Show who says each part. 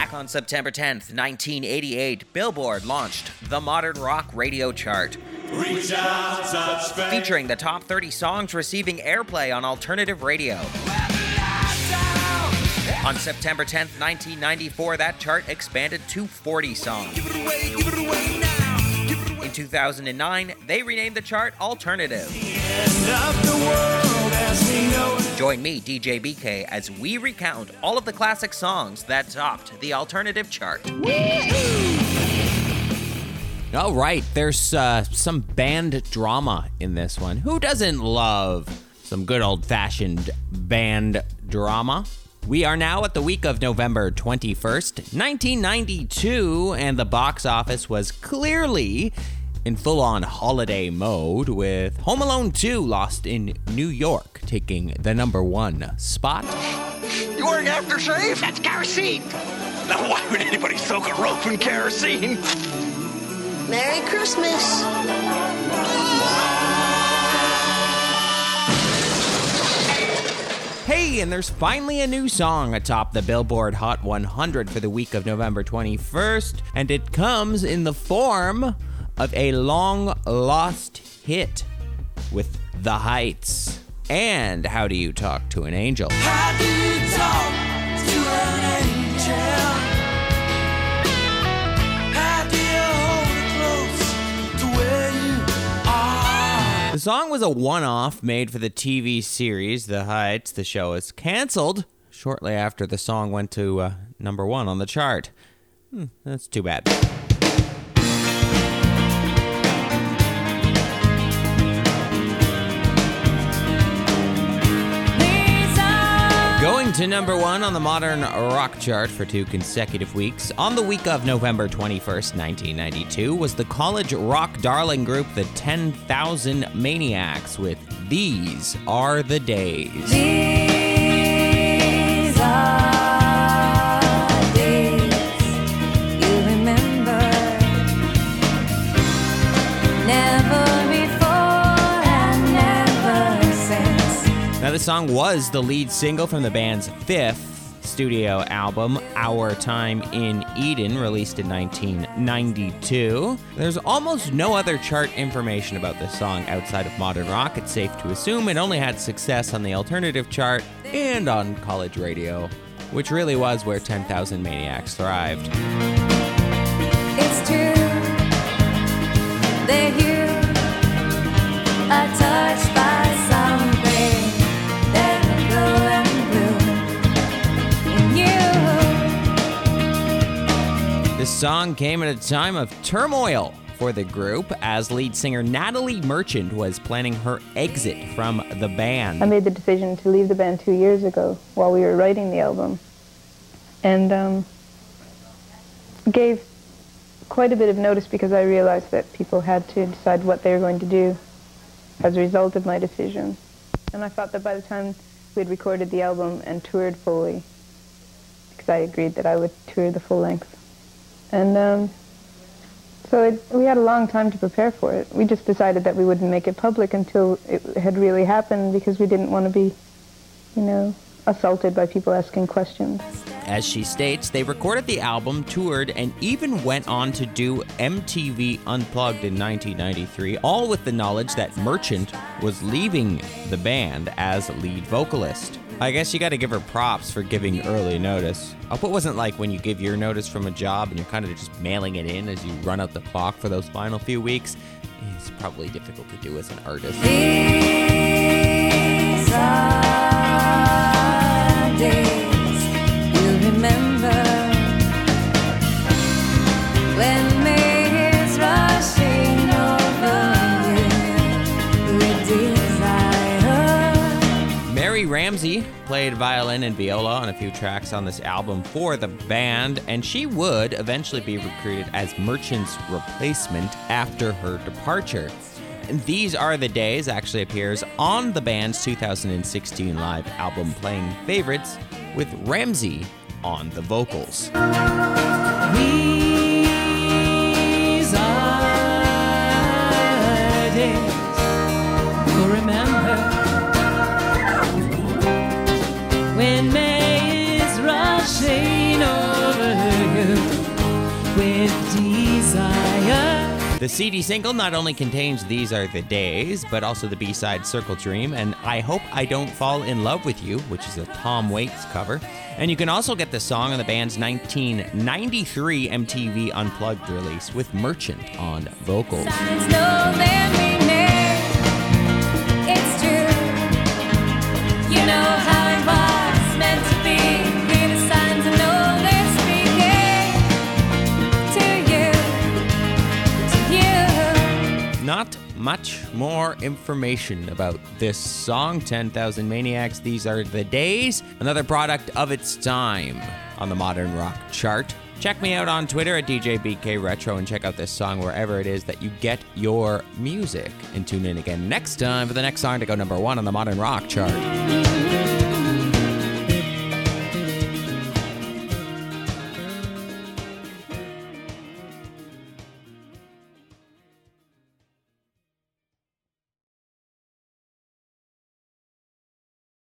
Speaker 1: Back on September 10th, 1988, Billboard launched the Modern Rock Radio Chart. Featuring the top 30 songs receiving airplay on alternative radio. On September 10th, 1994, that chart expanded to 40 songs. In 2009, they renamed the chart Alternative. Join me, DJ BK, as we recount all of the classic songs that topped the Alternative chart.
Speaker 2: All right, there's uh, some band drama in this one. Who doesn't love some good old fashioned band drama? We are now at the week of November 21st, 1992, and the box office was clearly in full on holiday mode with Home Alone 2 Lost in New York taking the number one spot.
Speaker 3: You wearing aftershave?
Speaker 4: That's kerosene.
Speaker 3: Now, why would anybody soak a rope in kerosene?
Speaker 5: Merry Christmas.
Speaker 2: Hey, and there's finally a new song atop the Billboard Hot 100 for the week of November 21st, and it comes in the form of a long lost hit with The Heights. And How Do You Talk to an Angel?
Speaker 6: How do you talk to an angel? How do you hold it close to where you are?
Speaker 2: The song was a one off made for the TV series The Heights. The show was canceled shortly after the song went to uh, number one on the chart. Hmm, that's too bad. Going to number one on the modern rock chart for two consecutive weeks, on the week of November 21st, 1992, was the college rock darling group the 10,000 Maniacs with These Are the Days. Now, the song was the lead single from the band's fifth studio album, Our Time in Eden, released in 1992. There's almost no other chart information about this song outside of modern rock. It's safe to assume it only had success on the alternative chart and on college radio, which really was where 10,000 Maniacs thrived.
Speaker 7: It's true. They're here,
Speaker 2: This song came at a time of turmoil for the group as lead singer Natalie Merchant was planning her exit from the band.
Speaker 8: I made the decision to leave the band two years ago while we were writing the album, and um, gave quite a bit of notice because I realized that people had to decide what they were going to do as a result of my decision. And I thought that by the time we had recorded the album and toured fully, because I agreed that I would tour the full length, and um, so it, we had a long time to prepare for it. We just decided that we wouldn't make it public until it had really happened because we didn't want to be, you know, assaulted by people asking questions.
Speaker 2: As she states, they recorded the album, toured, and even went on to do MTV Unplugged in 1993, all with the knowledge that Merchant was leaving the band as lead vocalist. I guess you gotta give her props for giving early notice. Uh, I hope it wasn't like when you give your notice from a job and you're kind of just mailing it in as you run out the clock for those final few weeks. It's probably difficult to do as an artist. Ramsey played violin and viola on a few tracks on this album for the band, and she would eventually be recruited as Merchant's replacement after her departure. These Are the Days actually appears on the band's 2016 live album Playing Favorites with Ramsey on the vocals.
Speaker 6: These with desire.
Speaker 2: The CD single not only contains These Are the Days, but also the B side Circle Dream and I Hope I Don't Fall in Love with You, which is a Tom Waits cover. And you can also get the song on the band's 1993 MTV Unplugged release with Merchant on vocals. Much more information about this song, 10,000 Maniacs. These are the days, another product of its time on the modern rock chart. Check me out on Twitter at DJBK Retro and check out this song wherever it is that you get your music. And tune in again next time for the next song to go number one on the modern rock chart.